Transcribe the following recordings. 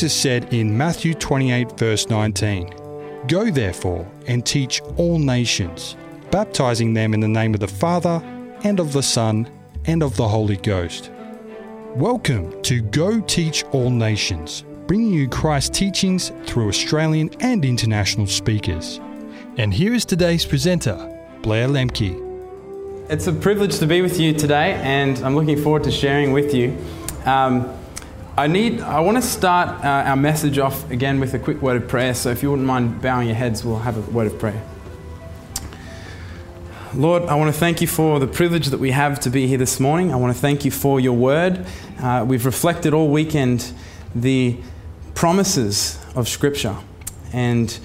Jesus said in Matthew 28, verse 19 Go therefore and teach all nations, baptizing them in the name of the Father, and of the Son, and of the Holy Ghost. Welcome to Go Teach All Nations, bringing you Christ's teachings through Australian and international speakers. And here is today's presenter, Blair Lemke. It's a privilege to be with you today, and I'm looking forward to sharing with you. Um, I need. I want to start uh, our message off again with a quick word of prayer. So, if you wouldn't mind bowing your heads, we'll have a word of prayer. Lord, I want to thank you for the privilege that we have to be here this morning. I want to thank you for your word. Uh, we've reflected all weekend the promises of Scripture, and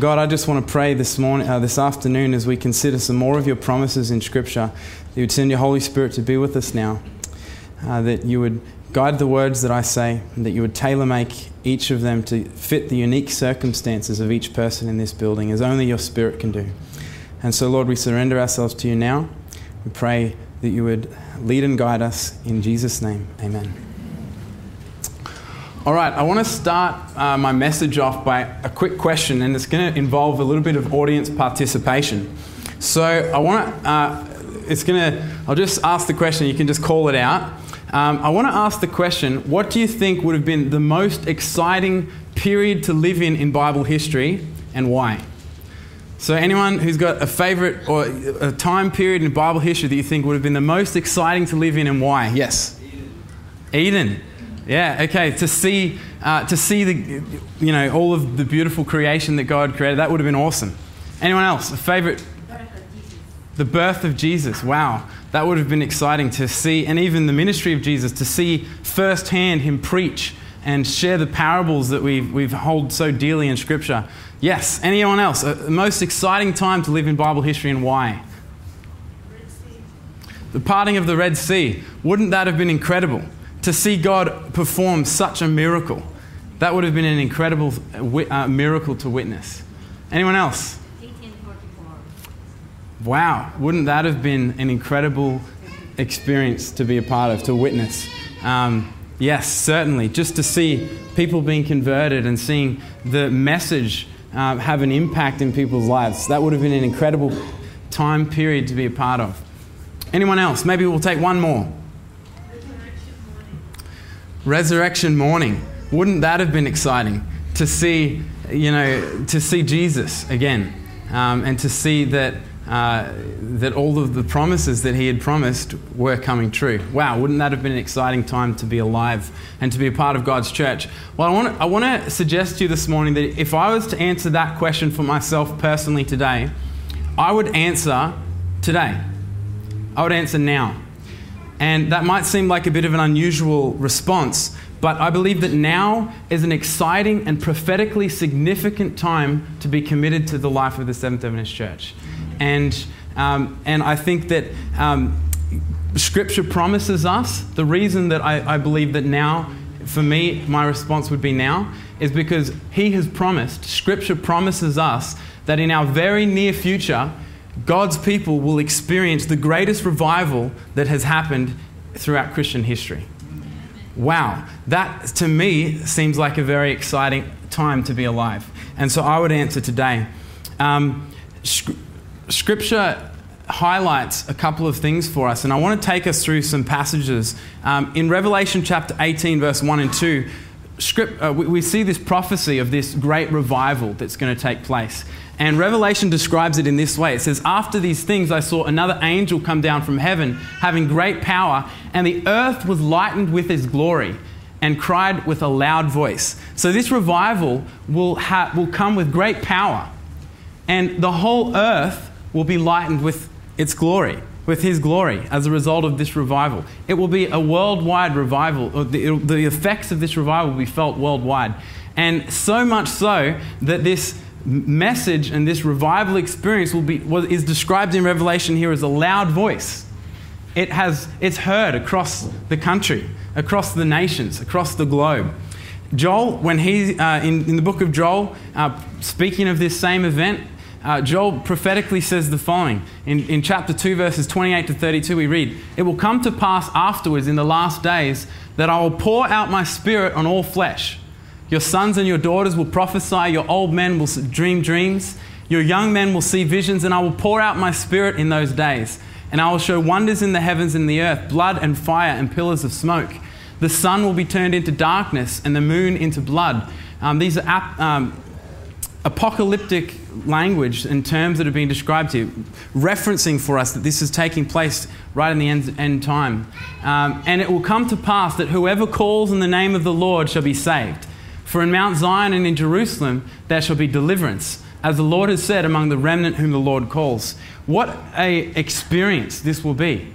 God, I just want to pray this morning, uh, this afternoon, as we consider some more of your promises in Scripture. That you would send your Holy Spirit to be with us now. Uh, that you would guide the words that I say, and that you would tailor make each of them to fit the unique circumstances of each person in this building, as only your Spirit can do. And so, Lord, we surrender ourselves to you now. We pray that you would lead and guide us in Jesus' name. Amen. All right, I want to start uh, my message off by a quick question, and it's going to involve a little bit of audience participation. So, I want to, uh, it's going to, I'll just ask the question, you can just call it out. Um, I want to ask the question what do you think would have been the most exciting period to live in in Bible history, and why? So, anyone who's got a favorite or a time period in Bible history that you think would have been the most exciting to live in and why? Yes? Eden. Eden. Yeah, okay. To see, uh, to see the, you know, all of the beautiful creation that God created, that would have been awesome. Anyone else? A favorite? The birth of Jesus. Wow. That would have been exciting to see, and even the ministry of Jesus, to see firsthand him preach and share the parables that we we hold so dearly in Scripture. Yes. Anyone else? The most exciting time to live in Bible history and why? The parting of the Red Sea. Wouldn't that have been incredible? To see God perform such a miracle. That would have been an incredible uh, miracle to witness. Anyone else? 1844. Wow. Wouldn't that have been an incredible experience to be a part of, to witness? Um, yes, certainly. Just to see people being converted and seeing the message uh, have an impact in people's lives. That would have been an incredible time period to be a part of. Anyone else? Maybe we'll take one more. Resurrection morning. Wouldn't that have been exciting to see, you know, to see Jesus again um, and to see that, uh, that all of the promises that he had promised were coming true? Wow, wouldn't that have been an exciting time to be alive and to be a part of God's church? Well, I want, to, suggest to you this morning that if I was to answer that question for myself personally today, I would answer today. I would answer now. And that might seem like a bit of an unusual response, but I believe that now is an exciting and prophetically significant time to be committed to the life of the Seventh Adventist Church. And, um, and I think that um, Scripture promises us the reason that I, I believe that now, for me, my response would be now, is because He has promised, Scripture promises us that in our very near future, God's people will experience the greatest revival that has happened throughout Christian history. Wow, that to me seems like a very exciting time to be alive. And so I would answer today. Um, scripture highlights a couple of things for us, and I want to take us through some passages. Um, in Revelation chapter 18, verse 1 and 2, script, uh, we, we see this prophecy of this great revival that's going to take place. And Revelation describes it in this way it says, After these things, I saw another angel come down from heaven, having great power, and the earth was lightened with his glory, and cried with a loud voice. So, this revival will, ha- will come with great power, and the whole earth will be lightened with its glory, with his glory, as a result of this revival. It will be a worldwide revival. The, the effects of this revival will be felt worldwide. And so much so that this message and this revival experience will be, is described in Revelation here as a loud voice. It has, it's heard across the country, across the nations, across the globe. Joel, when he, uh, in, in the book of Joel, uh, speaking of this same event, uh, Joel prophetically says the following. In, in chapter 2, verses 28 to 32, we read, It will come to pass afterwards in the last days that I will pour out my spirit on all flesh. Your sons and your daughters will prophesy, your old men will dream dreams, your young men will see visions, and I will pour out my spirit in those days. And I will show wonders in the heavens and the earth blood and fire and pillars of smoke. The sun will be turned into darkness and the moon into blood. Um, these are ap- um, apocalyptic language and terms that are being described here, referencing for us that this is taking place right in the end, end time. Um, and it will come to pass that whoever calls in the name of the Lord shall be saved. For in Mount Zion and in Jerusalem there shall be deliverance, as the Lord has said among the remnant whom the Lord calls. What a experience this will be.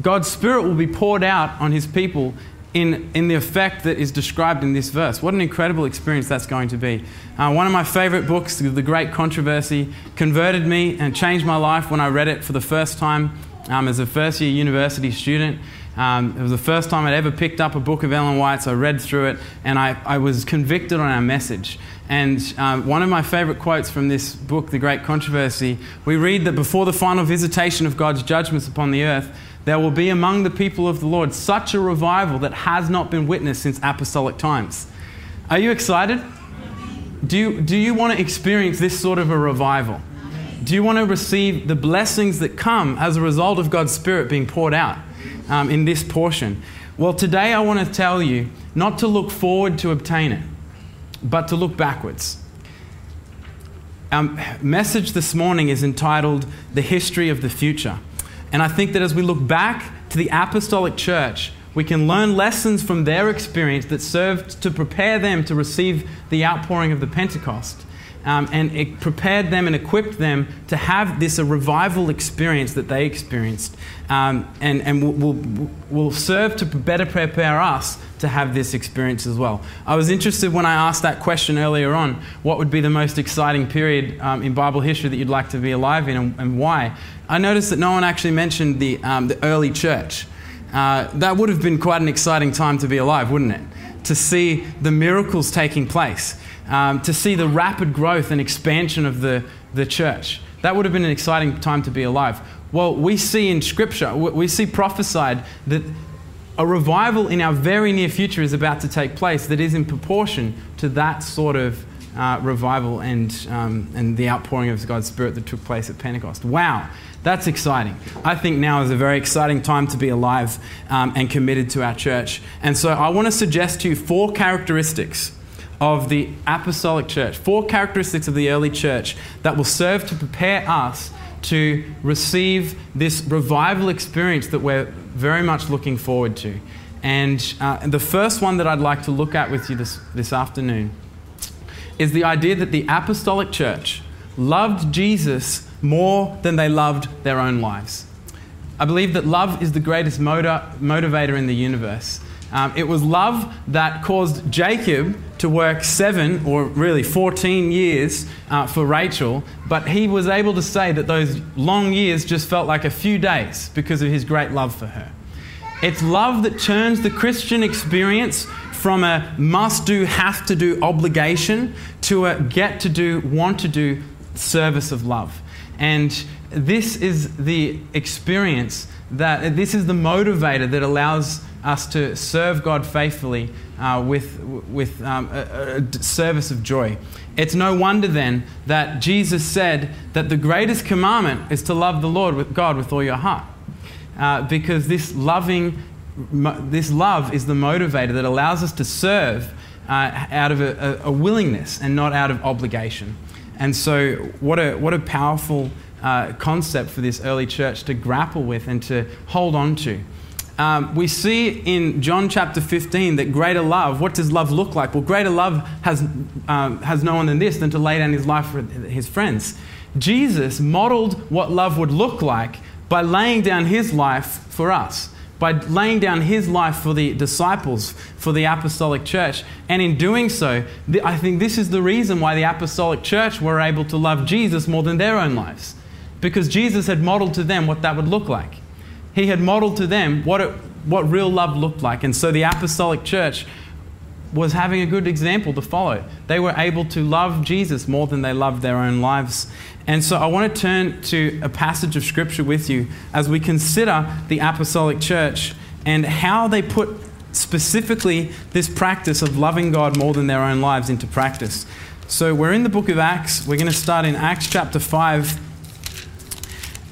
God's Spirit will be poured out on His people in, in the effect that is described in this verse. What an incredible experience that's going to be. Uh, one of my favorite books, The Great Controversy, converted me and changed my life when I read it for the first time um, as a first year university student. Um, it was the first time I'd ever picked up a book of Ellen White's. I read through it and I, I was convicted on our message. And um, one of my favorite quotes from this book, The Great Controversy, we read that before the final visitation of God's judgments upon the earth, there will be among the people of the Lord such a revival that has not been witnessed since apostolic times. Are you excited? Do you, do you want to experience this sort of a revival? Do you want to receive the blessings that come as a result of God's Spirit being poured out um, in this portion? Well, today I want to tell you not to look forward to obtain it, but to look backwards. Our message this morning is entitled The History of the Future. And I think that as we look back to the apostolic church, we can learn lessons from their experience that served to prepare them to receive the outpouring of the Pentecost. Um, and it prepared them and equipped them to have this a revival experience that they experienced, um, and, and will, will, will serve to better prepare us to have this experience as well. I was interested when I asked that question earlier on what would be the most exciting period um, in Bible history that you'd like to be alive in and, and why? I noticed that no one actually mentioned the, um, the early church. Uh, that would have been quite an exciting time to be alive, wouldn't it? To see the miracles taking place, um, to see the rapid growth and expansion of the, the church. That would have been an exciting time to be alive. Well, we see in Scripture, we see prophesied that a revival in our very near future is about to take place that is in proportion to that sort of uh, revival and, um, and the outpouring of God's Spirit that took place at Pentecost. Wow, that's exciting. I think now is a very exciting time to be alive um, and committed to our church. And so I want to suggest to you four characteristics of the apostolic church, four characteristics of the early church that will serve to prepare us to receive this revival experience that we're very much looking forward to. And uh, the first one that I'd like to look at with you this, this afternoon is the idea that the apostolic church loved Jesus more than they loved their own lives. I believe that love is the greatest motor, motivator in the universe. Um, it was love that caused Jacob to work seven or really 14 years uh, for Rachel, but he was able to say that those long years just felt like a few days because of his great love for her. It's love that turns the Christian experience from a must do, have to do obligation to a get to do, want to do service of love. And this is the experience that, this is the motivator that allows us to serve God faithfully uh, with, with um, a, a service of joy. It's no wonder then that Jesus said that the greatest commandment is to love the Lord with God with all your heart. Uh, because this loving this love is the motivator that allows us to serve uh, out of a, a, willingness and not out of obligation. And so, what a, what a powerful uh, concept for this early church to grapple with and to hold on to. Um, we see in John chapter 15 that greater love, what does love look like? Well, greater love has, um, has no one than this than to lay down his life for his friends. Jesus modeled what love would look like by laying down his life for us by laying down his life for the disciples, for the apostolic church. And in doing so, I think this is the reason why the apostolic church were able to love Jesus more than their own lives. Because Jesus had modeled to them what that would look like. He had modeled to them what, it, what real love looked like. And so the apostolic church was having a good example to follow. They were able to love Jesus more than they loved their own lives. And so I want to turn to a passage of scripture with you as we consider the apostolic church and how they put specifically this practice of loving God more than their own lives into practice. So we're in the book of Acts. We're going to start in Acts chapter 5.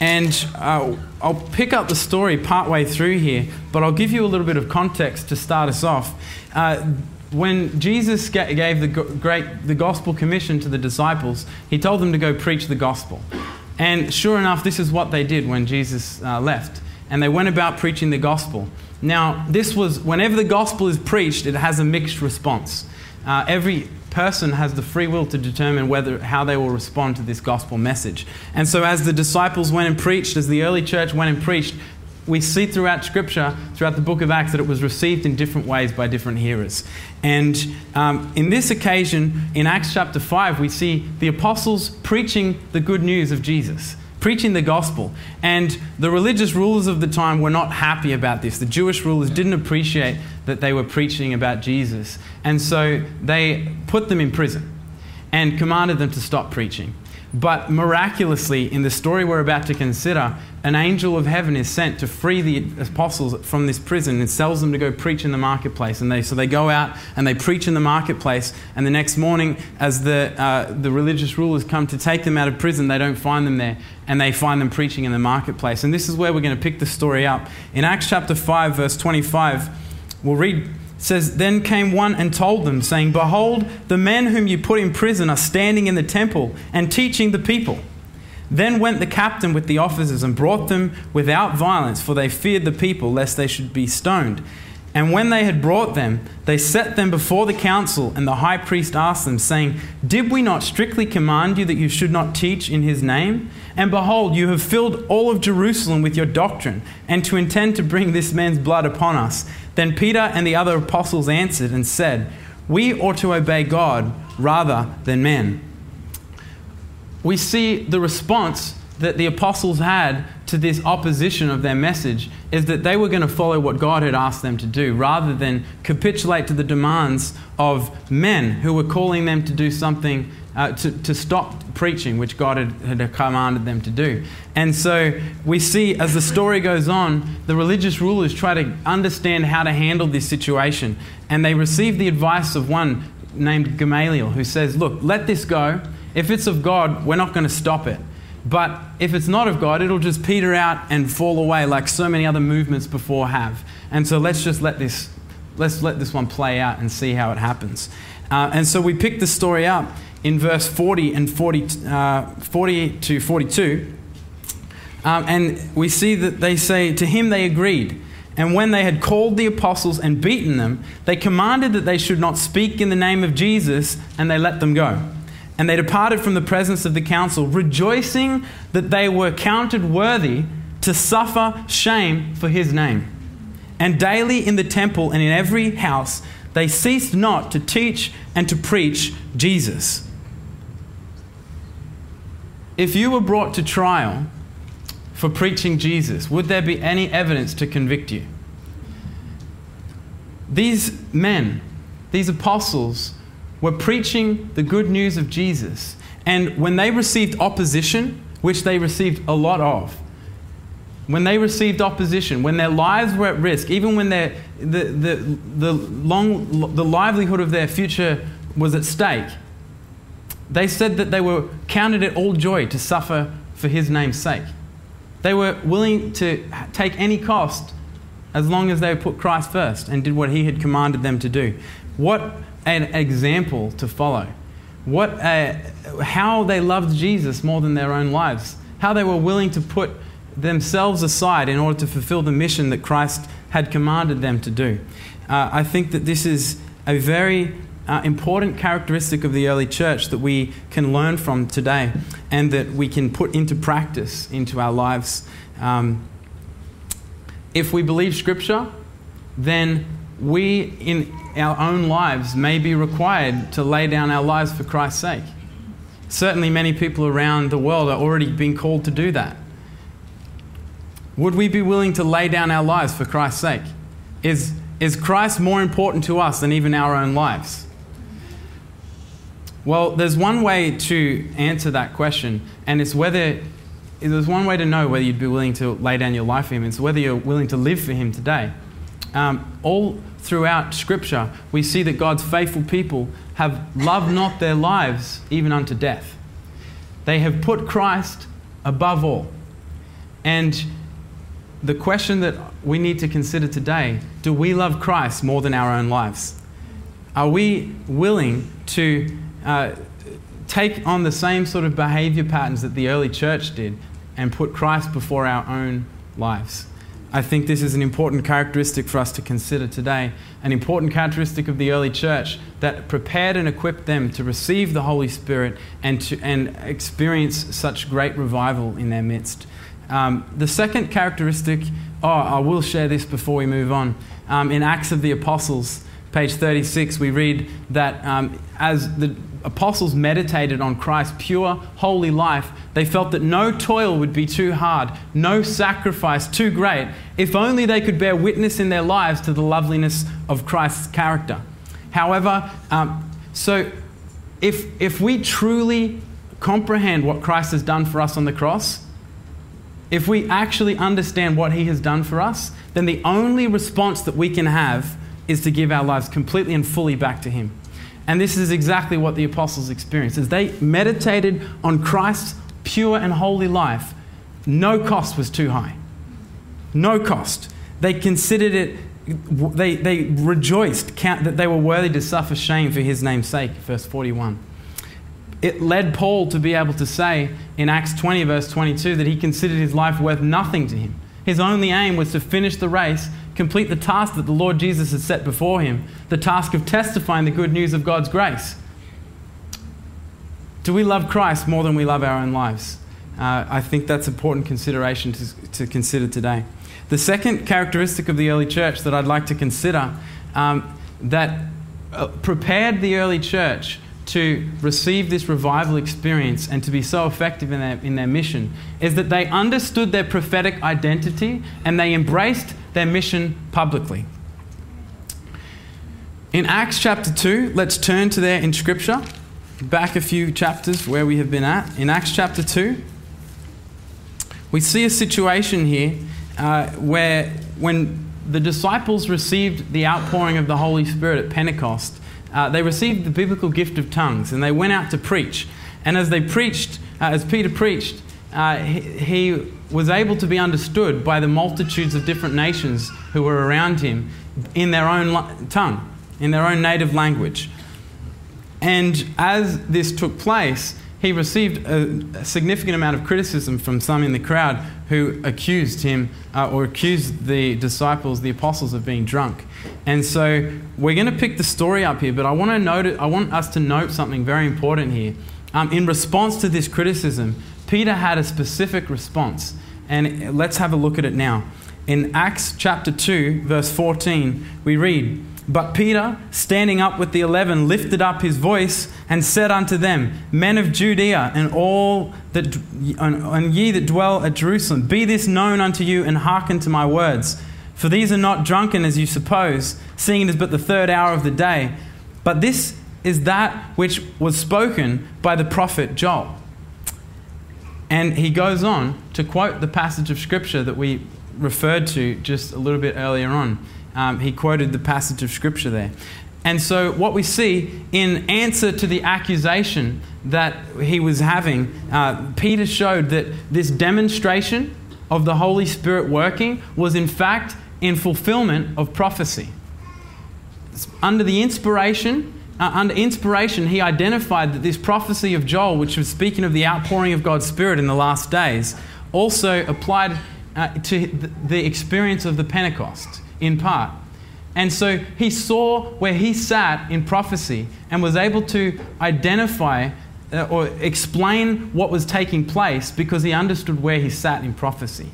And uh, I'll pick up the story partway through here, but I'll give you a little bit of context to start us off. Uh, when Jesus gave the great the gospel commission to the disciples, he told them to go preach the gospel. And sure enough, this is what they did when Jesus uh, left. And they went about preaching the gospel. Now, this was whenever the gospel is preached, it has a mixed response. Uh, every person has the free will to determine whether how they will respond to this gospel message. And so as the disciples went and preached, as the early church went and preached, we see throughout Scripture, throughout the book of Acts, that it was received in different ways by different hearers. And um, in this occasion, in Acts chapter 5, we see the apostles preaching the good news of Jesus, preaching the gospel. And the religious rulers of the time were not happy about this. The Jewish rulers didn't appreciate that they were preaching about Jesus. And so they put them in prison and commanded them to stop preaching. But miraculously, in the story we're about to consider, an angel of heaven is sent to free the apostles from this prison and tells them to go preach in the marketplace. And they, so they go out and they preach in the marketplace. And the next morning, as the, uh, the religious rulers come to take them out of prison, they don't find them there. And they find them preaching in the marketplace. And this is where we're going to pick the story up. In Acts chapter 5, verse 25, we'll read says, Then came one and told them, saying, Behold, the men whom you put in prison are standing in the temple and teaching the people. Then went the captain with the officers and brought them without violence, for they feared the people, lest they should be stoned. And when they had brought them, they set them before the council, and the high priest asked them, saying, Did we not strictly command you that you should not teach in his name? And behold, you have filled all of Jerusalem with your doctrine, and to intend to bring this man's blood upon us. Then Peter and the other apostles answered and said, We ought to obey God rather than men. We see the response that the apostles had to this opposition of their message is that they were going to follow what God had asked them to do rather than capitulate to the demands of men who were calling them to do something, uh, to, to stop preaching, which God had, had commanded them to do. And so we see as the story goes on, the religious rulers try to understand how to handle this situation. And they receive the advice of one named Gamaliel who says, Look, let this go. If it's of God, we're not going to stop it. But if it's not of God, it'll just peter out and fall away like so many other movements before have. And so let's just let this, let's let this one play out and see how it happens. Uh, and so we pick the story up in verse 40 and 40, uh, 40 to 42. Um, and we see that they say, To him they agreed. And when they had called the apostles and beaten them, they commanded that they should not speak in the name of Jesus, and they let them go. And they departed from the presence of the council, rejoicing that they were counted worthy to suffer shame for his name. And daily in the temple and in every house, they ceased not to teach and to preach Jesus. If you were brought to trial for preaching Jesus, would there be any evidence to convict you? These men, these apostles, were preaching the good news of Jesus. And when they received opposition, which they received a lot of, when they received opposition, when their lives were at risk, even when their, the, the, the, long, the livelihood of their future was at stake, they said that they were counted it all joy to suffer for his name's sake. They were willing to take any cost as long as they put Christ first and did what he had commanded them to do. What an example to follow. What a, how they loved Jesus more than their own lives. How they were willing to put themselves aside in order to fulfill the mission that Christ had commanded them to do. Uh, I think that this is a very uh, important characteristic of the early church that we can learn from today and that we can put into practice into our lives. Um, if we believe Scripture, then we in our own lives may be required to lay down our lives for Christ's sake. Certainly, many people around the world are already being called to do that. Would we be willing to lay down our lives for Christ's sake? Is, is Christ more important to us than even our own lives? Well, there's one way to answer that question, and it's whether there's one way to know whether you'd be willing to lay down your life for Him. It's whether you're willing to live for Him today. Um, all throughout Scripture, we see that God's faithful people have loved not their lives even unto death. They have put Christ above all. And the question that we need to consider today do we love Christ more than our own lives? Are we willing to uh, take on the same sort of behavior patterns that the early church did and put Christ before our own lives? I think this is an important characteristic for us to consider today, an important characteristic of the early church that prepared and equipped them to receive the Holy Spirit and, to, and experience such great revival in their midst. Um, the second characteristic, oh, I will share this before we move on. Um, in Acts of the Apostles, page 36, we read that um, as the apostles meditated on Christ's pure, holy life, they felt that no toil would be too hard, no sacrifice too great, if only they could bear witness in their lives to the loveliness of Christ's character. However, um, so if, if we truly comprehend what Christ has done for us on the cross, if we actually understand what he has done for us, then the only response that we can have is to give our lives completely and fully back to him. And this is exactly what the apostles experienced. As they meditated on Christ's pure and holy life, no cost was too high. No cost. They considered it, they, they rejoiced that they were worthy to suffer shame for his name's sake, verse 41. It led Paul to be able to say in Acts 20, verse 22, that he considered his life worth nothing to him. His only aim was to finish the race complete the task that the Lord Jesus had set before him the task of testifying the good news of God's grace. Do we love Christ more than we love our own lives? Uh, I think that's important consideration to, to consider today. The second characteristic of the early church that I'd like to consider um, that uh, prepared the early church to receive this revival experience and to be so effective in their, in their mission is that they understood their prophetic identity and they embraced their mission publicly. In Acts chapter 2, let's turn to there in Scripture, back a few chapters where we have been at. In Acts chapter 2, we see a situation here uh, where when the disciples received the outpouring of the Holy Spirit at Pentecost, uh, they received the biblical gift of tongues and they went out to preach. And as they preached, uh, as Peter preached, uh, he, he, was able to be understood by the multitudes of different nations who were around him in their own tongue, in their own native language. And as this took place, he received a, a significant amount of criticism from some in the crowd who accused him uh, or accused the disciples, the apostles, of being drunk. And so we're going to pick the story up here, but I want, to note it, I want us to note something very important here. Um, in response to this criticism, Peter had a specific response. And let's have a look at it now. In Acts chapter 2, verse 14, we read, But Peter, standing up with the eleven, lifted up his voice and said unto them, Men of Judea, and all that and ye that dwell at Jerusalem, be this known unto you, and hearken to my words. For these are not drunken as you suppose, seeing it is but the third hour of the day. But this is that which was spoken by the prophet Joel. And he goes on to quote the passage of Scripture that we referred to just a little bit earlier on. Um, he quoted the passage of Scripture there. And so, what we see in answer to the accusation that he was having, uh, Peter showed that this demonstration of the Holy Spirit working was, in fact, in fulfillment of prophecy. Under the inspiration uh, under inspiration, he identified that this prophecy of Joel, which was speaking of the outpouring of God's Spirit in the last days, also applied uh, to the experience of the Pentecost in part. And so he saw where he sat in prophecy and was able to identify uh, or explain what was taking place because he understood where he sat in prophecy.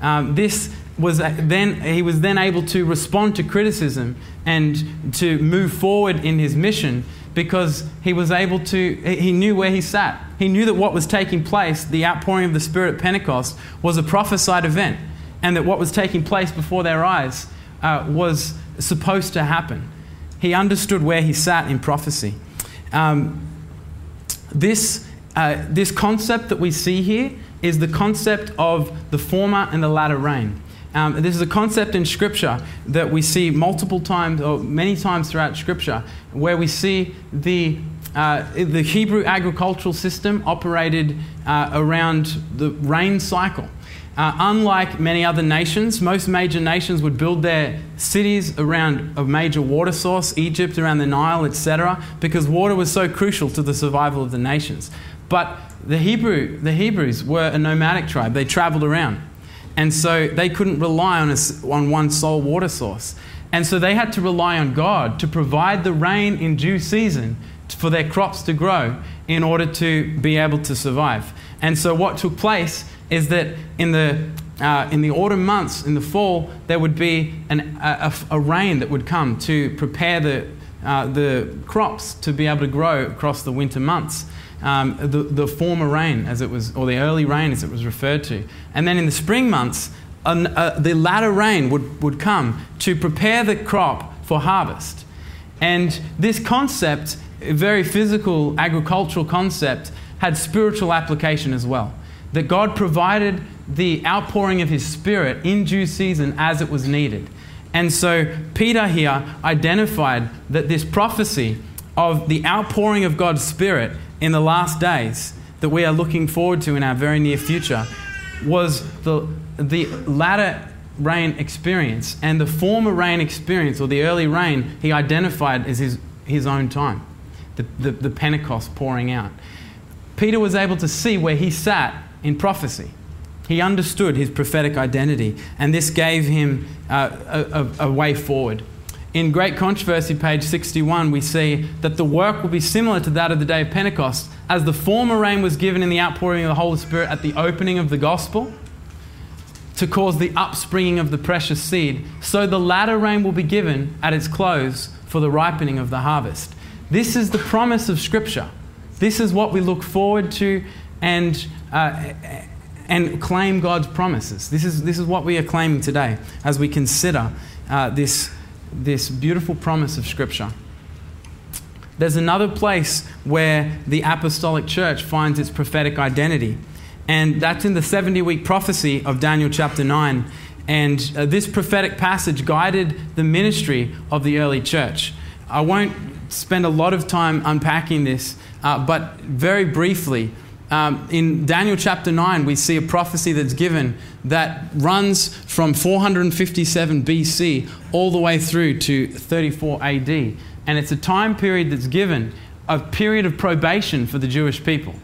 Um, this was then he was then able to respond to criticism and to move forward in his mission because he was able to he knew where he sat. He knew that what was taking place the outpouring of the spirit at pentecost was a prophesied event and that what was taking place before their eyes uh, was supposed to happen. He understood where he sat in prophecy. Um, this, uh, this concept that we see here is the concept of the former and the latter rain Um, this is a concept in Scripture that we see multiple times, or many times throughout Scripture, where we see the uh, the Hebrew agricultural system operated uh, around the rain cycle. Uh, unlike many other nations, most major nations would build their cities around a major water source, Egypt around the Nile, etc., because water was so crucial to the survival of the nations. But the, Hebrew, the Hebrews were a nomadic tribe, they traveled around. And so they couldn't rely on, a, on one sole water source. And so they had to rely on God to provide the rain in due season for their crops to grow in order to be able to survive. And so what took place is that in the uh, in the autumn months, in the fall, there would be an, a, a, rain that would come to prepare the, uh, the crops to be able to grow across the winter months. Um, the, the former rain, as it was, or the early rain, as it was referred to. And then in the spring months, an, uh, the latter rain would, would come to prepare the crop for harvest. And this concept, a very physical agricultural concept, had spiritual application as well that God provided the outpouring of His Spirit in due season as it was needed. And so Peter here identified that this prophecy of the outpouring of God's Spirit in the last days that we are looking forward to in our very near future was the, the latter rain experience and the former rain experience or the early rain he identified as his, his own time, the, the, the Pentecost pouring out. Peter was able to see where he sat in prophecy. He understood his prophetic identity, and this gave him uh, a, a, a way forward. In Great Controversy, page 61, we see that the work will be similar to that of the day of Pentecost, as the former rain was given in the outpouring of the Holy Spirit at the opening of the gospel to cause the upspringing of the precious seed, so the latter rain will be given at its close for the ripening of the harvest. This is the promise of Scripture. This is what we look forward to and uh, and claim God's promises. This is, this is what we are claiming today as we consider uh, this, this beautiful promise of Scripture. There's another place where the apostolic church finds its prophetic identity, and that's in the 70 week prophecy of Daniel chapter 9. And uh, this prophetic passage guided the ministry of the early church. I won't spend a lot of time unpacking this, uh, but very briefly, um, in Daniel chapter 9, we see a prophecy that's given that runs from 457 BC all the way through to 34 AD. And it's a time period that's given a period of probation for the Jewish people.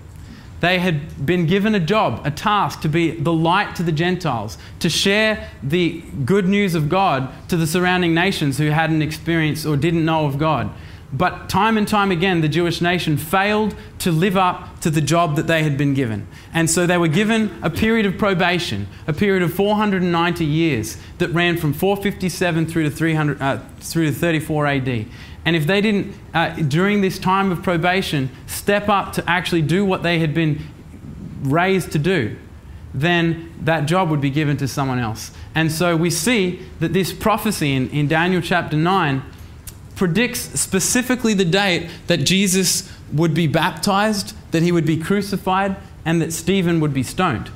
They had been given a job, a task to be the light to the Gentiles, to share the good news of God to the surrounding nations who hadn't experienced or didn't know of God. But time and time again, the Jewish nation failed to live up to the job that they had been given. And so they were given a period of probation, a period of 490 years that ran from 457 through to, 300, uh, through to 34 AD. And if they didn't, uh, during this time of probation, step up to actually do what they had been raised to do, then that job would be given to someone else. And so we see that this prophecy in, in Daniel chapter 9 predicts specifically the date that Jesus would be baptized, that he would be crucified, and that Stephen would be stoned.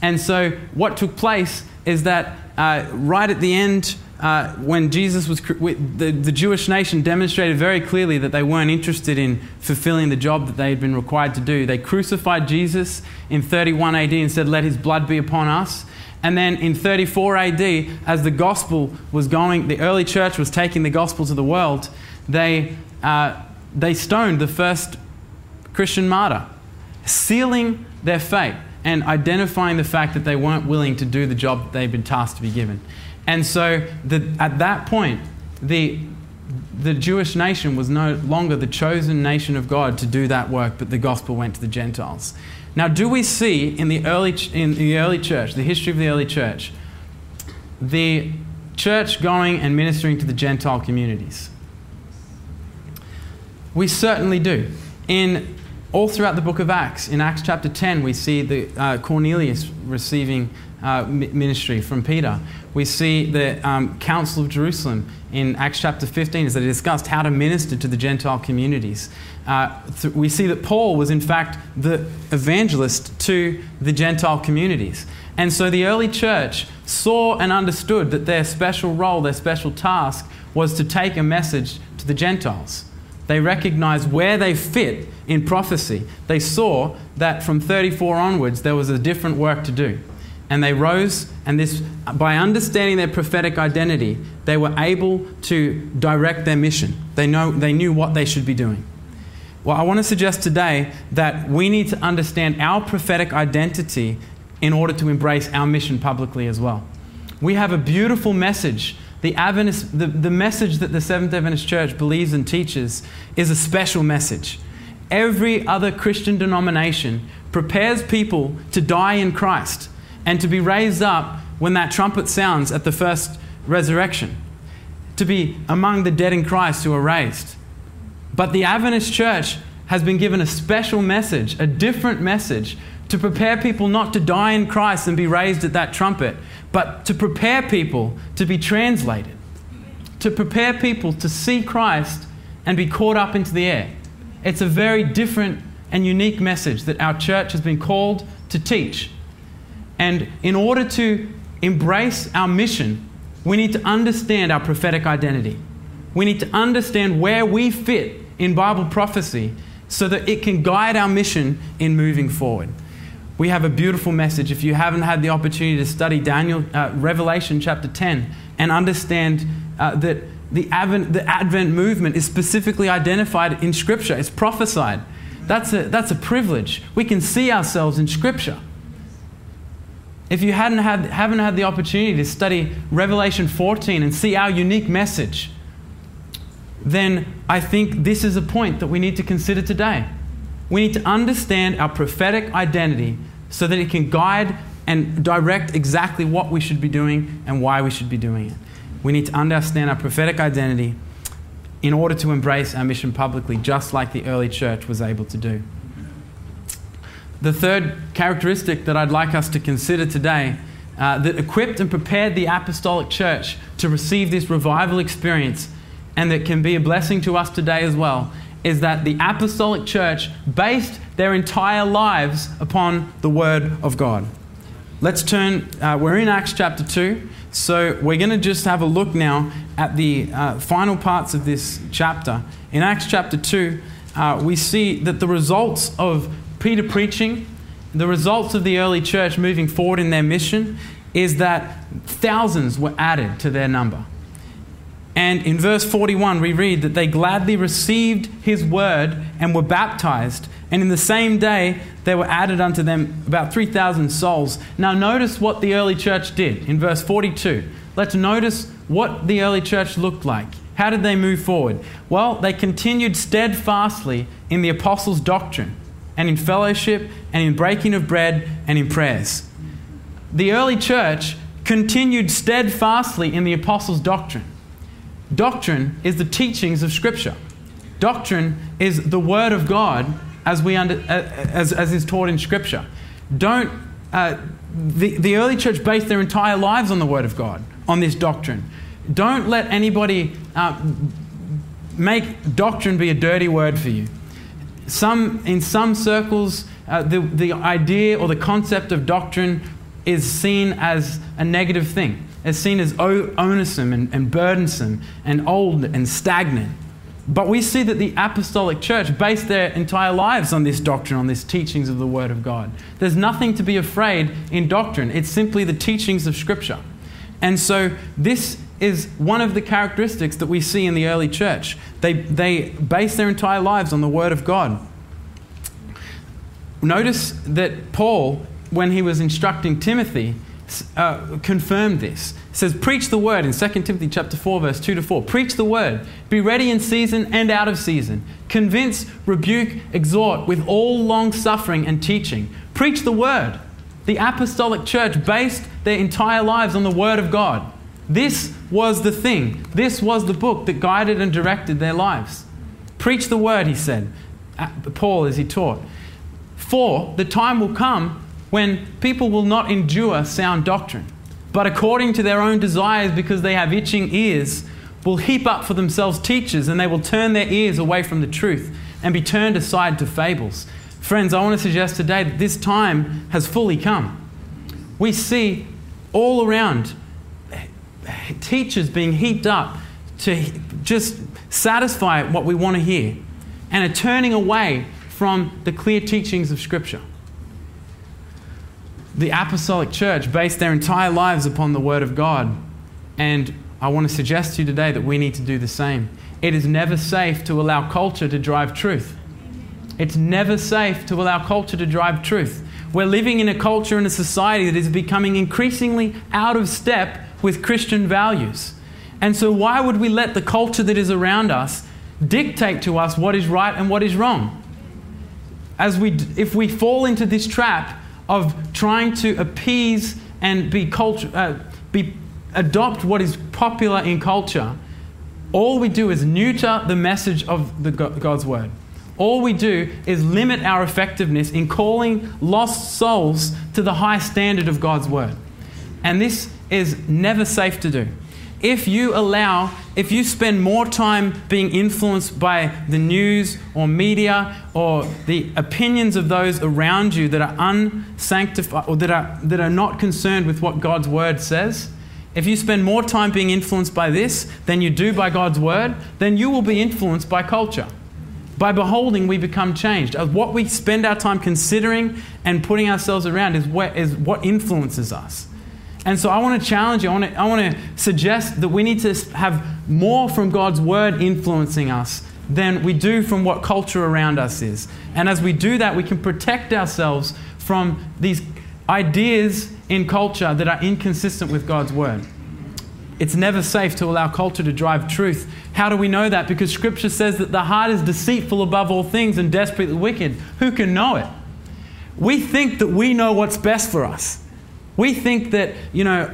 And so, what took place is that uh, right at the end, uh, when Jesus was, the, the Jewish nation demonstrated very clearly that they weren't interested in fulfilling the job that they had been required to do. They crucified Jesus in 31 AD and said, Let his blood be upon us. And then in 34 AD, as the gospel was going, the early church was taking the gospel to the world, they, uh, they stoned the first Christian martyr, sealing their fate and identifying the fact that they weren't willing to do the job that they'd been tasked to be given. And so the, at that point, the, the Jewish nation was no longer the chosen nation of God to do that work, but the gospel went to the Gentiles. Now, do we see in the early, in the early church, the history of the early church, the church going and ministering to the Gentile communities? We certainly do. In all throughout the book of Acts, in Acts chapter 10, we see the uh, Cornelius receiving uh, ministry from Peter. We see the um, Council of Jerusalem in Acts chapter 15 as they discussed how to minister to the Gentile communities. Uh, th- we see that Paul was, in fact, the evangelist to the Gentile communities. And so the early church saw and understood that their special role, their special task, was to take a message to the Gentiles. They recognized where they fit in prophecy. They saw that from 34 onwards there was a different work to do. And they rose, and this, by understanding their prophetic identity, they were able to direct their mission. They, know, they knew what they should be doing. Well, I want to suggest today that we need to understand our prophetic identity in order to embrace our mission publicly as well. We have a beautiful message. The, Adventist, the, the message that the Seventh Adventist Church believes and teaches is a special message. Every other Christian denomination prepares people to die in Christ and to be raised up when that trumpet sounds at the first resurrection, to be among the dead in Christ who are raised. But the Adventist church has been given a special message, a different message, to prepare people not to die in Christ and be raised at that trumpet, but to prepare people to be translated, to prepare people to see Christ and be caught up into the air. It's a very different and unique message that our church has been called to teach. And in order to embrace our mission, we need to understand our prophetic identity. We need to understand where we fit in Bible prophecy so that it can guide our mission in moving forward. We have a beautiful message. If you haven't had the opportunity to study Daniel, uh, Revelation chapter 10 and understand uh, that the Advent, the Advent movement is specifically identified in Scripture, it's prophesied. That's a, that's a privilege. We can see ourselves in Scripture. If you hadn't had, haven't had the opportunity to study Revelation 14 and see our unique message, then I think this is a point that we need to consider today. We need to understand our prophetic identity so that it can guide and direct exactly what we should be doing and why we should be doing it. We need to understand our prophetic identity in order to embrace our mission publicly, just like the early church was able to do. The third characteristic that I'd like us to consider today uh, that equipped and prepared the apostolic church to receive this revival experience and that can be a blessing to us today as well is that the apostolic church based their entire lives upon the Word of God. Let's turn, uh, we're in Acts chapter 2, so we're going to just have a look now at the uh, final parts of this chapter. In Acts chapter 2, uh, we see that the results of Peter preaching, the results of the early church moving forward in their mission is that thousands were added to their number. And in verse 41, we read that they gladly received his word and were baptized. And in the same day, there were added unto them about 3,000 souls. Now, notice what the early church did in verse 42. Let's notice what the early church looked like. How did they move forward? Well, they continued steadfastly in the apostles' doctrine and in fellowship and in breaking of bread and in prayers. The early church continued steadfastly in the apostles' doctrine. Doctrine is the teachings of Scripture. Doctrine is the Word of God as, we under, as, as is taught in Scripture. Don't, uh, the, the early church based their entire lives on the Word of God, on this doctrine. Don't let anybody uh, make doctrine be a dirty word for you. Some, in some circles, uh, the, the idea or the concept of doctrine is seen as a negative thing. It's seen as onerous and, and burdensome and old and stagnant. But we see that the apostolic church based their entire lives on this doctrine, on these teachings of the Word of God. There's nothing to be afraid in doctrine, it's simply the teachings of Scripture. And so, this is one of the characteristics that we see in the early church. They, they base their entire lives on the Word of God. Notice that Paul, when he was instructing Timothy, uh, confirmed this. It says, Preach the word in 2 Timothy chapter 4, verse 2 to 4. Preach the word. Be ready in season and out of season. Convince, rebuke, exhort with all long suffering and teaching. Preach the word. The apostolic church based their entire lives on the word of God. This was the thing. This was the book that guided and directed their lives. Preach the word, he said, Paul as he taught. For the time will come when people will not endure sound doctrine, but according to their own desires, because they have itching ears, will heap up for themselves teachers, and they will turn their ears away from the truth. and be turned aside to fables. Friends, I want to suggest today that this time has fully come. We see all around teachers being heaped up to just satisfy what we want to hear and are turning away from the clear teachings of Scripture. The Apostolic Church based their entire lives upon the Word of God, and I want to suggest to you today that we need to do the same. It is never safe to allow culture to drive truth. It's never safe to allow culture to drive truth. We're living in a culture and a society that is becoming increasingly out of step with Christian values. And so, why would we let the culture that is around us dictate to us what is right and what is wrong? As we, if we fall into this trap of trying to appease and be culture, uh, be, adopt what is popular in culture, all we do is neuter the message of the God's word. All we do is limit our effectiveness in calling lost souls to the high standard of God's word. And this is never safe to do. If you allow, if you spend more time being influenced by the news or media or the opinions of those around you that are unsanctified or that are, that are not concerned with what God's word says, if you spend more time being influenced by this than you do by God's word, then you will be influenced by culture. By beholding, we become changed. Uh, what we spend our time considering and putting ourselves around is what, is what influences us. And so I want to challenge you, I want to, I want to suggest that we need to have more from God's word influencing us than we do from what culture around us is. And as we do that, we can protect ourselves from these ideas in culture that are inconsistent with God's word. It's never safe to allow culture to drive truth. How do we know that? Because scripture says that the heart is deceitful above all things and desperately wicked. Who can know it? We think that we know what's best for us. We think that, you know,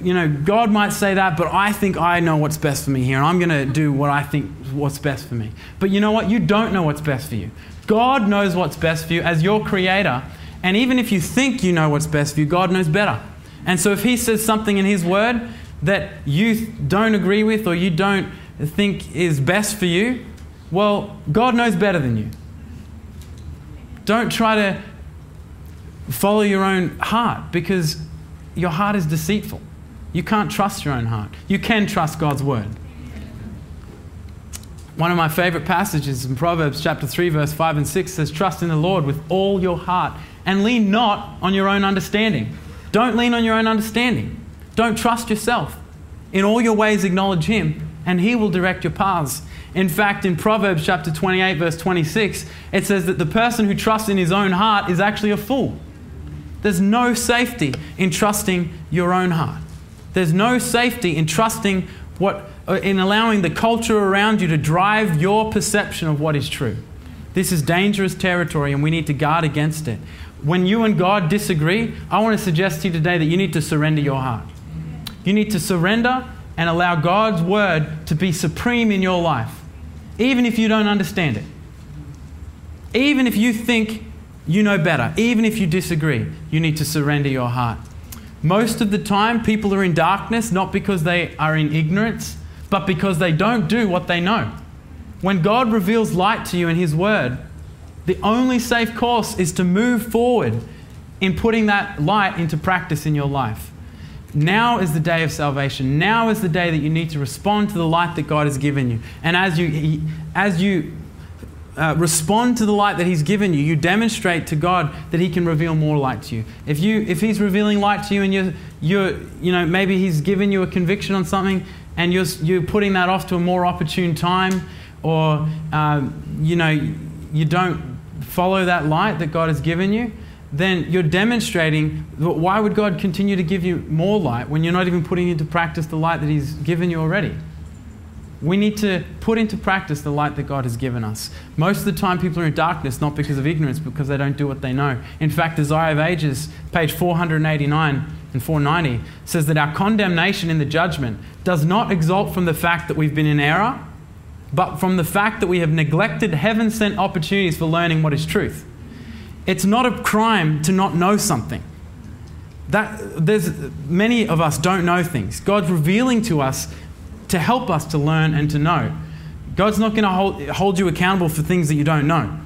you know, God might say that, but I think I know what's best for me here, and I'm going to do what I think what's best for me. But you know what? You don't know what's best for you. God knows what's best for you as your creator, and even if you think you know what's best for you, God knows better. And so if He says something in His Word that you don't agree with or you don't think is best for you, well, God knows better than you. Don't try to follow your own heart because your heart is deceitful. You can't trust your own heart. You can trust God's word. One of my favorite passages in Proverbs chapter 3 verse 5 and 6 says trust in the Lord with all your heart and lean not on your own understanding. Don't lean on your own understanding. Don't trust yourself. In all your ways acknowledge him and he will direct your paths. In fact, in Proverbs chapter 28 verse 26, it says that the person who trusts in his own heart is actually a fool. There's no safety in trusting your own heart. There's no safety in trusting what, uh, in allowing the culture around you to drive your perception of what is true. This is dangerous territory and we need to guard against it. When you and God disagree, I want to suggest to you today that you need to surrender your heart. You need to surrender and allow God's word to be supreme in your life, even if you don't understand it. Even if you think you know better. Even if you disagree, you need to surrender your heart. Most of the time, people are in darkness not because they are in ignorance, but because they don't do what they know. When God reveals light to you in His Word, the only safe course is to move forward in putting that light into practice in your life. Now is the day of salvation. Now is the day that you need to respond to the light that God has given you. And as you, as you uh, respond to the light that He's given you, you demonstrate to God that He can reveal more light to you. If you if He's revealing light to you and you're you're you know maybe He's given you a conviction on something and you're you're putting that off to a more opportune time, or um, you know you don't follow that light that God has given you, then you're demonstrating why would God continue to give you more light when you're not even putting into practice the light that He's given you already? We need to put into practice the light that God has given us. Most of the time, people are in darkness not because of ignorance, but because they don't do what they know. In fact, Desire of Ages, page 489 and 490, says that our condemnation in the judgment does not exalt from the fact that we've been in error, but from the fact that we have neglected heaven sent opportunities for learning what is truth. It's not a crime to not know something. That, there's, many of us don't know things. God's revealing to us to help us to learn and to know. God's not going to hold, hold you accountable for things that you don't know.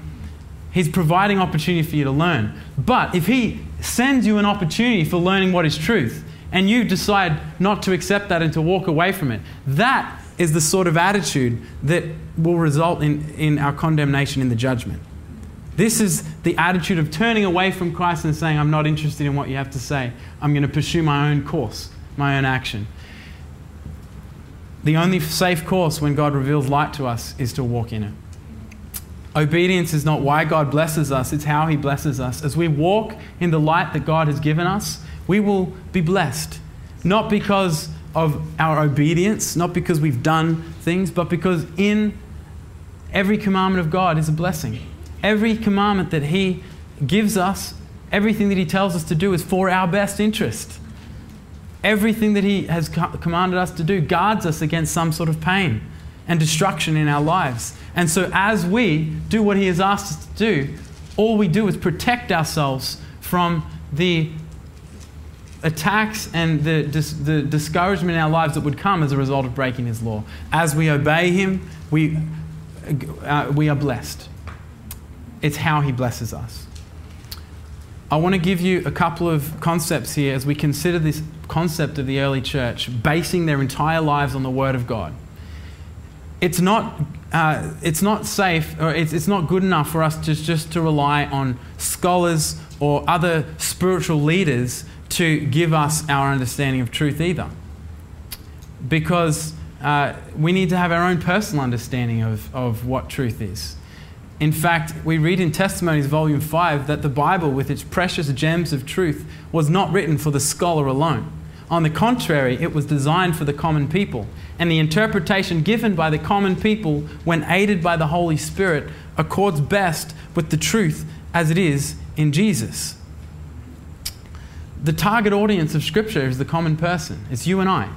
He's providing opportunity for you to learn. But if He sends you an opportunity for learning what is truth, and you decide not to accept that and to walk away from it, that is the sort of attitude that will result in, in our condemnation in the judgment. This is the attitude of turning away from Christ and saying, I'm not interested in what you have to say. I'm going to pursue my own course, my own action. The only safe course when God reveals light to us is to walk in it. Obedience is not why God blesses us, it's how He blesses us. As we walk in the light that God has given us, we will be blessed. Not because of our obedience, not because we've done things, but because in every commandment of God is a blessing. Every commandment that He gives us, everything that He tells us to do is for our best interest. Everything that He has commanded us to do guards us against some sort of pain and destruction in our lives. And so, as we do what He has asked us to do, all we do is protect ourselves from the attacks and the, dis- the discouragement in our lives that would come as a result of breaking His law. As we obey Him, we, uh, we are blessed. It's how He blesses us. I want to give you a couple of concepts here as we consider this concept of the early church basing their entire lives on the Word of God. It's not, uh, it's not safe or it's, it's not good enough for us to, just to rely on scholars or other spiritual leaders to give us our understanding of truth either. Because uh, we need to have our own personal understanding of, of what truth is. In fact, we read in Testimonies, Volume 5, that the Bible, with its precious gems of truth, was not written for the scholar alone. On the contrary, it was designed for the common people. And the interpretation given by the common people, when aided by the Holy Spirit, accords best with the truth as it is in Jesus. The target audience of Scripture is the common person, it's you and I.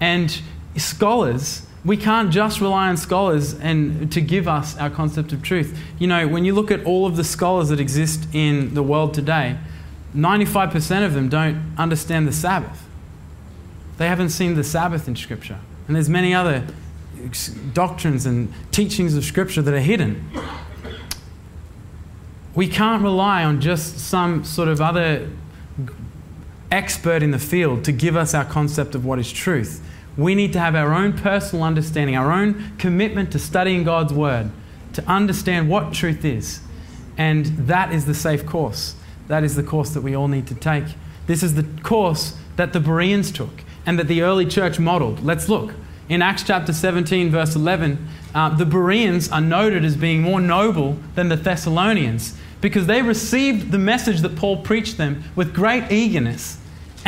And scholars, we can't just rely on scholars and to give us our concept of truth. You know, when you look at all of the scholars that exist in the world today, 95% of them don't understand the Sabbath. They haven't seen the Sabbath in Scripture. And there's many other doctrines and teachings of Scripture that are hidden. We can't rely on just some sort of other expert in the field to give us our concept of what is truth. We need to have our own personal understanding, our own commitment to studying God's Word, to understand what truth is. And that is the safe course. That is the course that we all need to take. This is the course that the Bereans took and that the early church modeled. Let's look. In Acts chapter 17, verse 11, uh, the Bereans are noted as being more noble than the Thessalonians because they received the message that Paul preached them with great eagerness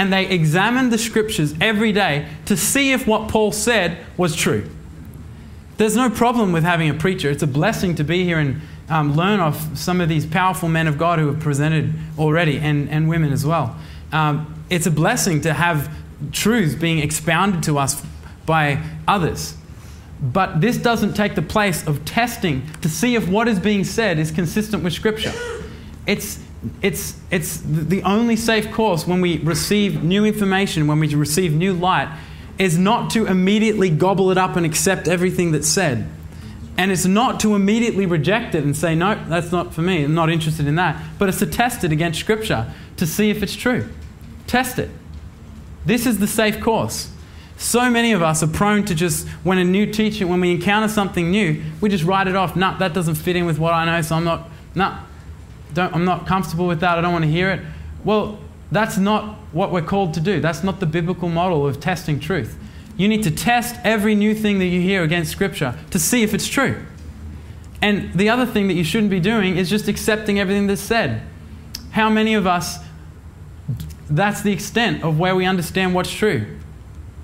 and they examined the scriptures every day to see if what Paul said was true. There's no problem with having a preacher. It's a blessing to be here and um, learn of some of these powerful men of God who have presented already, and, and women as well. Um, it's a blessing to have truths being expounded to us by others. But this doesn't take the place of testing to see if what is being said is consistent with Scripture. It's, it's, it's the only safe course when we receive new information, when we receive new light, is not to immediately gobble it up and accept everything that's said. And it's not to immediately reject it and say, no, that's not for me, I'm not interested in that. But it's to test it against Scripture to see if it's true. Test it. This is the safe course. So many of us are prone to just, when a new teacher, when we encounter something new, we just write it off. Nah, that doesn't fit in with what I know, so I'm not, no, nah, I'm not comfortable with that. I don't want to hear it. Well, that's not what we're called to do. That's not the biblical model of testing truth. You need to test every new thing that you hear against Scripture to see if it's true. And the other thing that you shouldn't be doing is just accepting everything that's said. How many of us, that's the extent of where we understand what's true?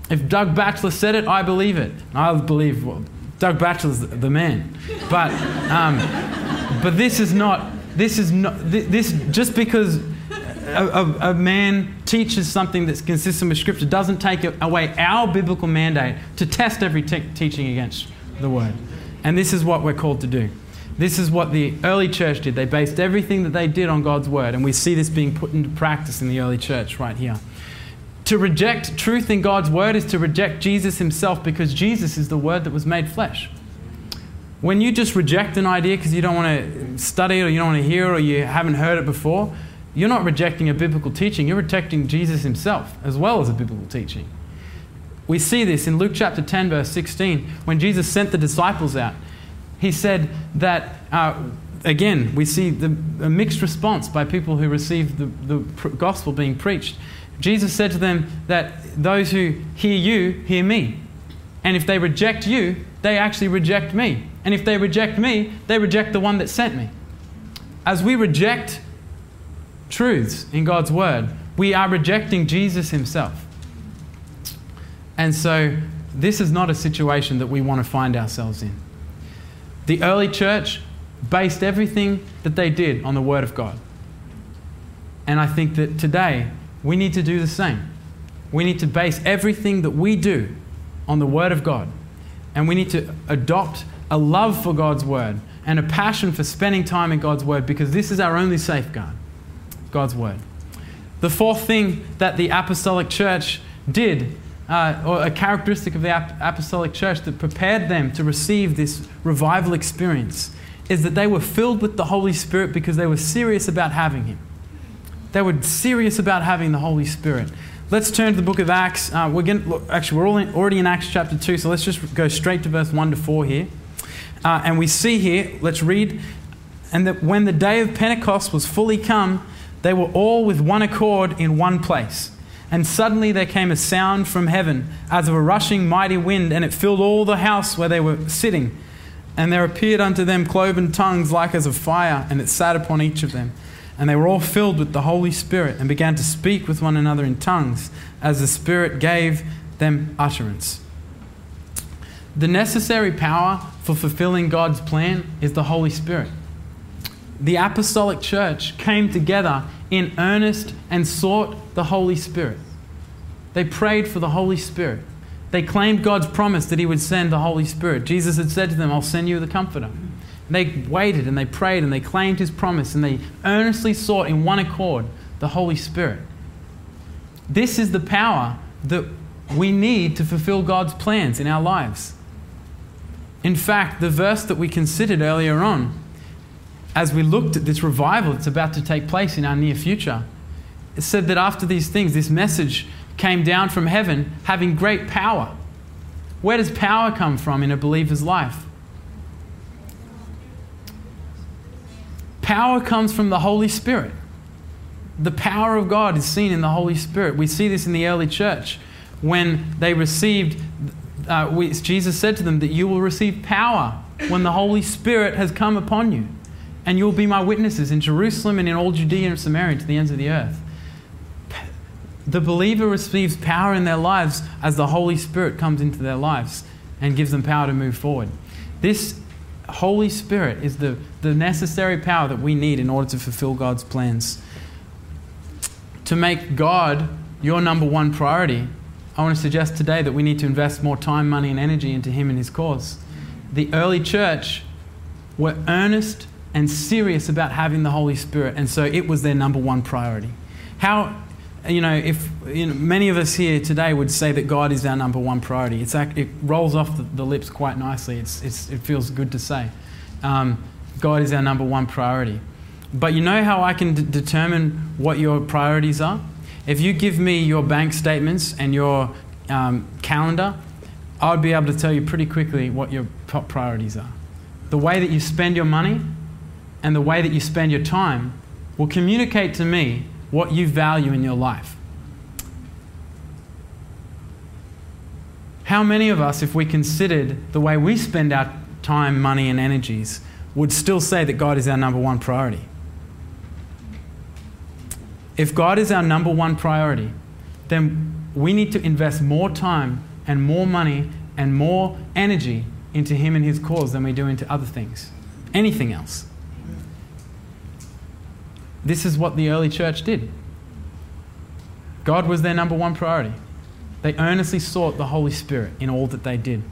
If Doug Batchelor said it, I believe it. I believe, well, Doug Batchelor's the man. But, um, but this is not, this is not, this, just because a, a, a, man teaches something that's consistent with Scripture doesn't take away our biblical mandate to test every te- teaching against the Word. And this is what we're called to do. This is what the early church did. They based everything that they did on God's Word. And we see this being put into practice in the early church right here. To reject truth in God's word is to reject Jesus himself because Jesus is the word that was made flesh. When you just reject an idea because you don't want to study it or you don't want to hear it or you haven't heard it before, you're not rejecting a biblical teaching, you're rejecting Jesus himself as well as a biblical teaching. We see this in Luke chapter 10, verse 16, when Jesus sent the disciples out. He said that, uh, again, we see the, a mixed response by people who received the, the gospel being preached. Jesus said to them that those who hear you, hear me. And if they reject you, they actually reject me. And if they reject me, they reject the one that sent me. As we reject truths in God's word, we are rejecting Jesus himself. And so, this is not a situation that we want to find ourselves in. The early church based everything that they did on the Word of God. And I think that today we need to do the same. We need to base everything that we do on the Word of God. And we need to adopt a love for God's Word and a passion for spending time in God's Word because this is our only safeguard God's Word. The fourth thing that the Apostolic Church did uh, or a characteristic of the apostolic church that prepared them to receive this revival experience is that they were filled with the Holy Spirit because they were serious about having Him. They were serious about having the Holy Spirit. Let's turn to the book of Acts. Uh, we're going actually we're in, already in Acts chapter two, so let's just go straight to verse one to four here. Uh, and we see here, let's read, and that when the day of Pentecost was fully come, they were all with one accord in one place. And suddenly there came a sound from heaven as of a rushing mighty wind, and it filled all the house where they were sitting. And there appeared unto them cloven tongues like as of fire, and it sat upon each of them. And they were all filled with the Holy Spirit, and began to speak with one another in tongues, as the Spirit gave them utterance. The necessary power for fulfilling God's plan is the Holy Spirit. The apostolic church came together in earnest and sought the Holy Spirit. They prayed for the Holy Spirit. They claimed God's promise that He would send the Holy Spirit. Jesus had said to them, I'll send you the Comforter. They waited and they prayed and they claimed His promise and they earnestly sought in one accord the Holy Spirit. This is the power that we need to fulfill God's plans in our lives. In fact, the verse that we considered earlier on as we looked at this revival that's about to take place in our near future, it said that after these things, this message came down from heaven having great power. Where does power come from in a believer's life? Power comes from the Holy Spirit. The power of God is seen in the Holy Spirit. We see this in the early church when they received, uh, we, Jesus said to them that you will receive power when the Holy Spirit has come upon you and you'll be my witnesses in Jerusalem and in all Judea and Samaria to the ends of the earth. The believer receives power in their lives as the Holy Spirit comes into their lives and gives them power to move forward. This Holy Spirit is the, the necessary power that we need in order to fulfill God's plans. To make God your number one priority, I want to suggest today that we need to invest more time, money, and energy into Him and His cause. The early church were earnest and serious about having the Holy Spirit, and so it was their number one priority. How, you know, if you know, many of us here today would say that God is our number one priority, it's, it rolls off the, the lips quite nicely. It's, it's, it feels good to say. Um, God is our number one priority. But you know how I can d- determine what your priorities are? If you give me your bank statements and your um, calendar, I would be able to tell you pretty quickly what your top priorities are. The way that you spend your money and the way that you spend your time will communicate to me what you value in your life. How many of us, if we considered the way we spend our time, money, and energies, would still say that God is our number one priority? If God is our number one priority, then we need to invest more time and more money and more energy into Him and His cause than we do into other things, anything else. This is what the early church did. God was their number one priority. They earnestly sought the Holy Spirit in all that they did.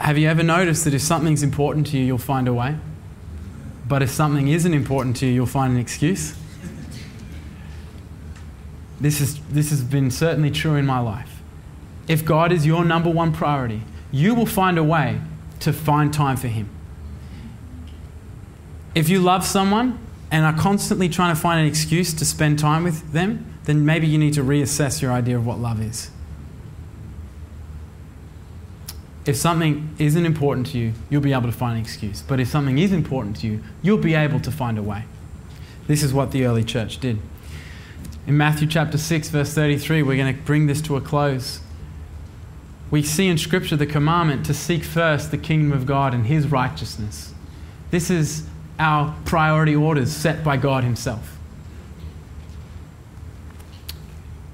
Have you ever noticed that if something's important to you, you'll find a way? But if something isn't important to you, you'll find an excuse? This, is, this has been certainly true in my life. If God is your number one priority, you will find a way to to find time for Him. If you love someone and are constantly trying to find an excuse to spend time with them, then maybe you need to reassess your idea of what love is. If something isn't important to you, you'll be able to find an excuse. But if something is important to you, you'll be able to find a way. This is what the early church did. In Matthew chapter 6, verse 33, we're going to bring this to a close. We see in Scripture the commandment to seek first the kingdom of God and His righteousness. This is our priority orders set by God Himself.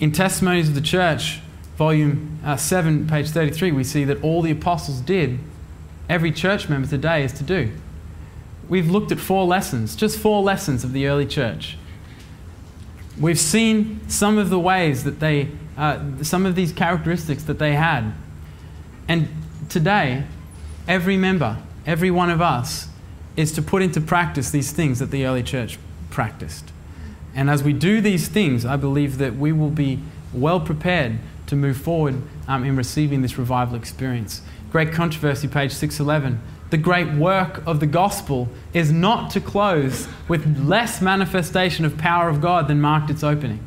In Testimonies of the Church, volume uh, 7, page 33, we see that all the apostles did, every church member today is to do. We've looked at four lessons, just four lessons of the early church. We've seen some of the ways that they, uh, some of these characteristics that they had. And today, every member, every one of us, is to put into practice these things that the early church practiced. And as we do these things, I believe that we will be well prepared to move forward um, in receiving this revival experience. Great Controversy, page 611. The great work of the gospel is not to close with less manifestation of power of God than marked its opening.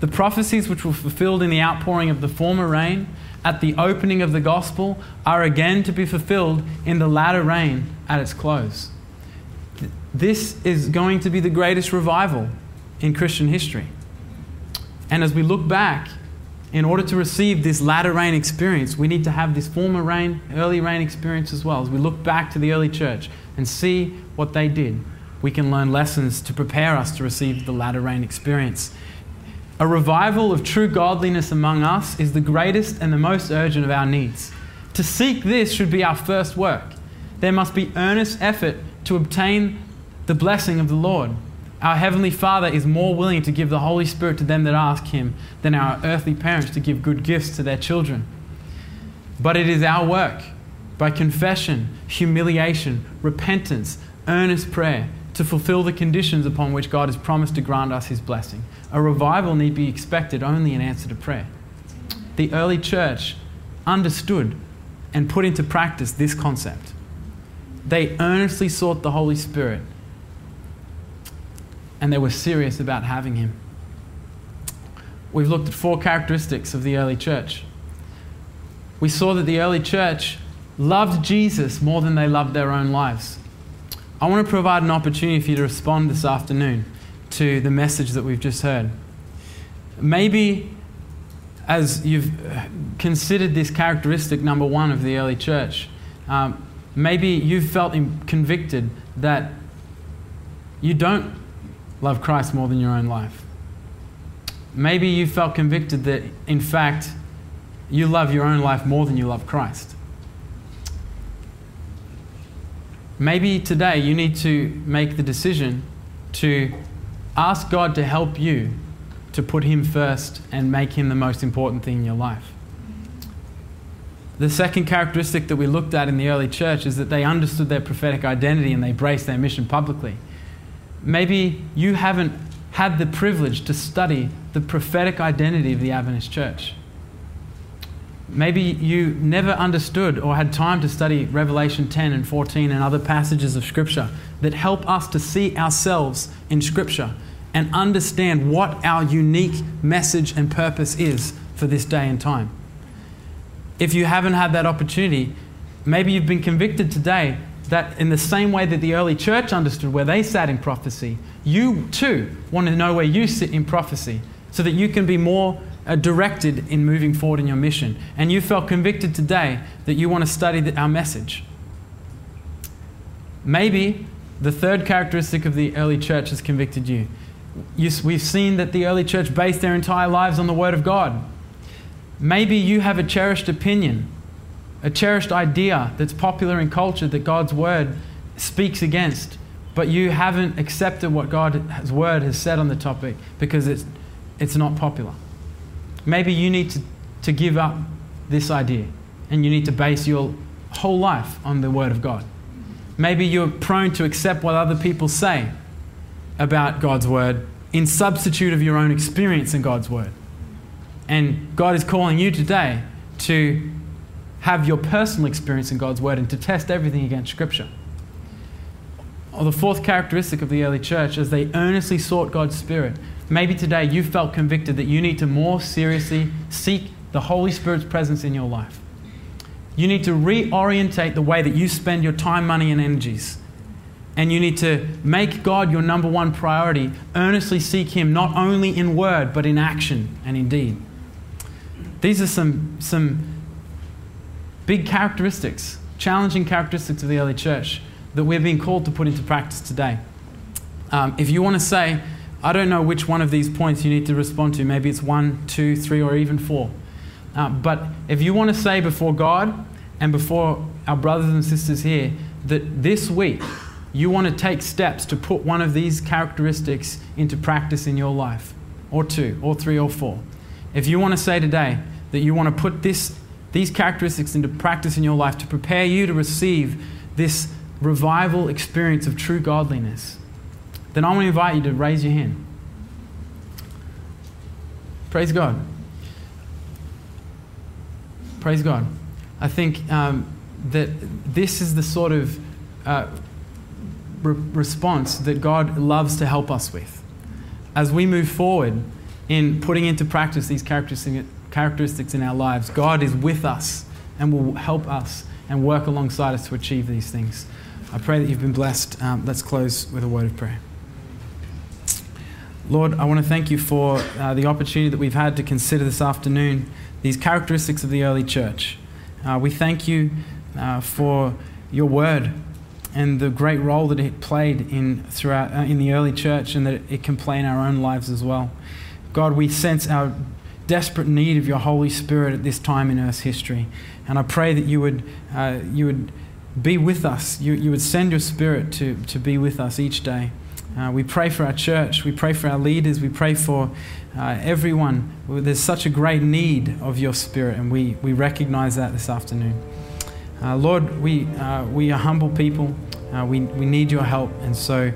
The prophecies which were fulfilled in the outpouring of the former rain at the opening of the gospel are again to be fulfilled in the latter rain at its close. This is going to be the greatest revival in Christian history. And as we look back, in order to receive this latter rain experience, we need to have this former rain, early rain experience as well. As we look back to the early church and see what they did, we can learn lessons to prepare us to receive the latter rain experience. A revival of true godliness among us is the greatest and the most urgent of our needs. To seek this should be our first work. There must be earnest effort to obtain the blessing of the Lord. Our Heavenly Father is more willing to give the Holy Spirit to them that ask Him than our earthly parents to give good gifts to their children. But it is our work, by confession, humiliation, repentance, earnest prayer, to fulfill the conditions upon which God has promised to grant us His blessing. A revival need be expected only in answer to prayer. The early church understood and put into practice this concept. They earnestly sought the Holy Spirit and they were serious about having him. We've looked at four characteristics of the early church. We saw that the early church loved Jesus more than they loved their own lives. I want to provide an opportunity for you to respond this afternoon to the message that we've just heard. Maybe as you've considered this characteristic number one of the early church, um, maybe you've felt convicted that you don't love Christ more than your own life. Maybe you felt convicted that, in fact, you love your own life more than you love Christ. Maybe today you need to make the decision to ask God to help you to put Him first and make Him the most important thing in your life. The second characteristic that we looked at in the early church is that they understood their prophetic identity and they embraced their mission publicly. Maybe you haven't had the privilege to study the prophetic identity of the Adventist church. Maybe you never understood or had time to study Revelation 10 and 14 and other passages of Scripture that help us to see ourselves in Scripture and understand what our unique message and purpose is for this day and time. If you haven't had that opportunity, maybe you've been convicted today that in the same way that the early church understood where they sat in prophecy, you too want to know where you sit in prophecy so that you can be more uh, directed in moving forward in your mission. And you felt convicted today that you want to study the, our message. Maybe the third characteristic of the early church has convicted you. you. We've seen that the early church based their entire lives on the Word of God. Maybe you have a cherished opinion a cherished idea that's popular in culture that God's word speaks against, but you haven't accepted what God's word has said on the topic because it's, it's not popular. Maybe you need to, to give up this idea and you need to base your whole life on the word of God. Maybe you're prone to accept what other people say about God's word in substitute of your own experience in God's word. And God is calling you today to have your personal experience in God's Word and to test everything against Scripture. Or the fourth characteristic of the early church, as they earnestly sought God's Spirit. Maybe today you felt convicted that you need to more seriously seek the Holy Spirit's presence in your life. You need to reorientate the way that you spend your time, money, and energies. And you need to make God your number one priority. Earnestly seek Him, not only in word, but in action and in deed. These are some, some big characteristics, challenging characteristics of the early church that we're being called to put into practice today. Um, if you want to say, I don't know which one of these points you need to respond to, maybe it's one, two, three, or even four. Uh, but if you want to say before God and before our brothers and sisters here that this week you want to take steps to put one of these characteristics into practice in your life, or two, or three, or four. If you want to say today that you want to put this, these characteristics into practice in your life to prepare you to receive this revival experience of true godliness, then I want to invite you to raise your hand. Praise God. Praise God. I think um, that this is the sort of uh, re- response that God loves to help us with. As we move forward in putting into practice these characteristics in our lives, God is with us and will help us and work alongside us to achieve these things. I pray that you've been blessed. Um, let's close with a word of prayer. Lord, I want to thank you for uh, the opportunity that we've had to consider this afternoon these characteristics of the early church. Uh, we thank you uh, for your word and the great role that it played in, throughout, uh, in the early church and that it can play in our own lives as well. God, we sense our desperate need of your Holy Spirit at this time in Earth's history. And I pray that you would, uh, you would be with us. You, you would send your Spirit to, to be with us each day. Uh, we pray for our church. We pray for our leaders. We pray for uh, everyone. There's such a great need of your Spirit, and we, we recognize that this afternoon. Uh, Lord, we, uh, we are humble people. Uh, we, we need your help. And so,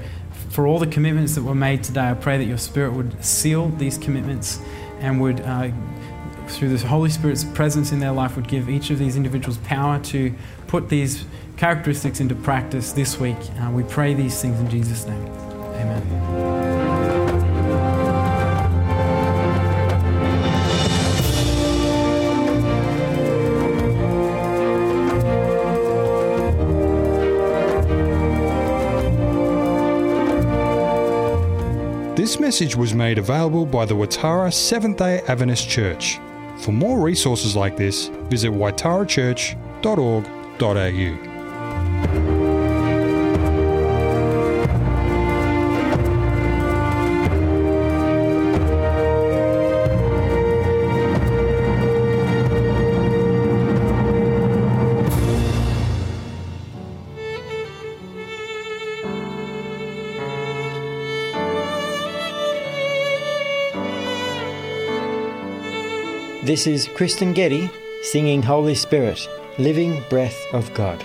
for all the commitments that were made today, I pray that your Spirit would seal these commitments and would, uh, through the Holy Spirit's presence in their life, would give each of these individuals power to put these characteristics into practice this week. Uh, we pray these things in Jesus' name. Amen. This message was made available by the Waitara Seventh day Adventist Church. For more resources like this, visit waitarachurch.org.au. This is Kristyn Getty singing Holy Spirit, Living Breath of God.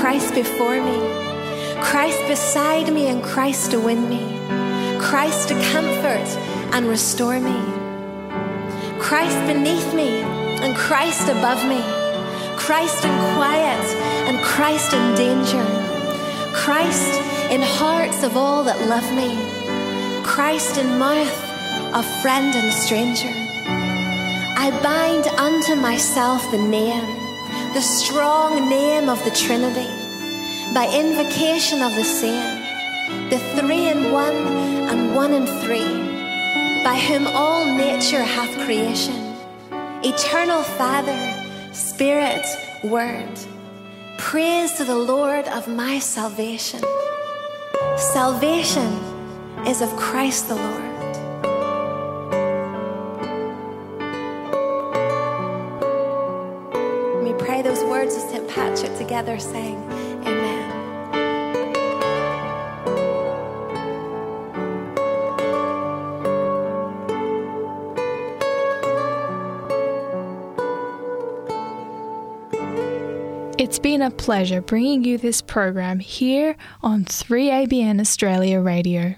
Christ before me. Christ beside me, and Christ to win me. Christ to comfort and restore me. Christ beneath me, and Christ above me. Christ in quiet, and Christ in danger. Christ in hearts of all that love me. Christ in mouth of friend and stranger. I bind unto myself the name, the strong name of the Trinity, by invocation of the same, the three in one and one in three, by whom all nature hath creation, eternal Father, Spirit, Word. Praise to the Lord of my salvation. Salvation is of Christ the Lord. Together, saying, Amen. It's been a pleasure bringing you this program here on 3ABN Australia Radio.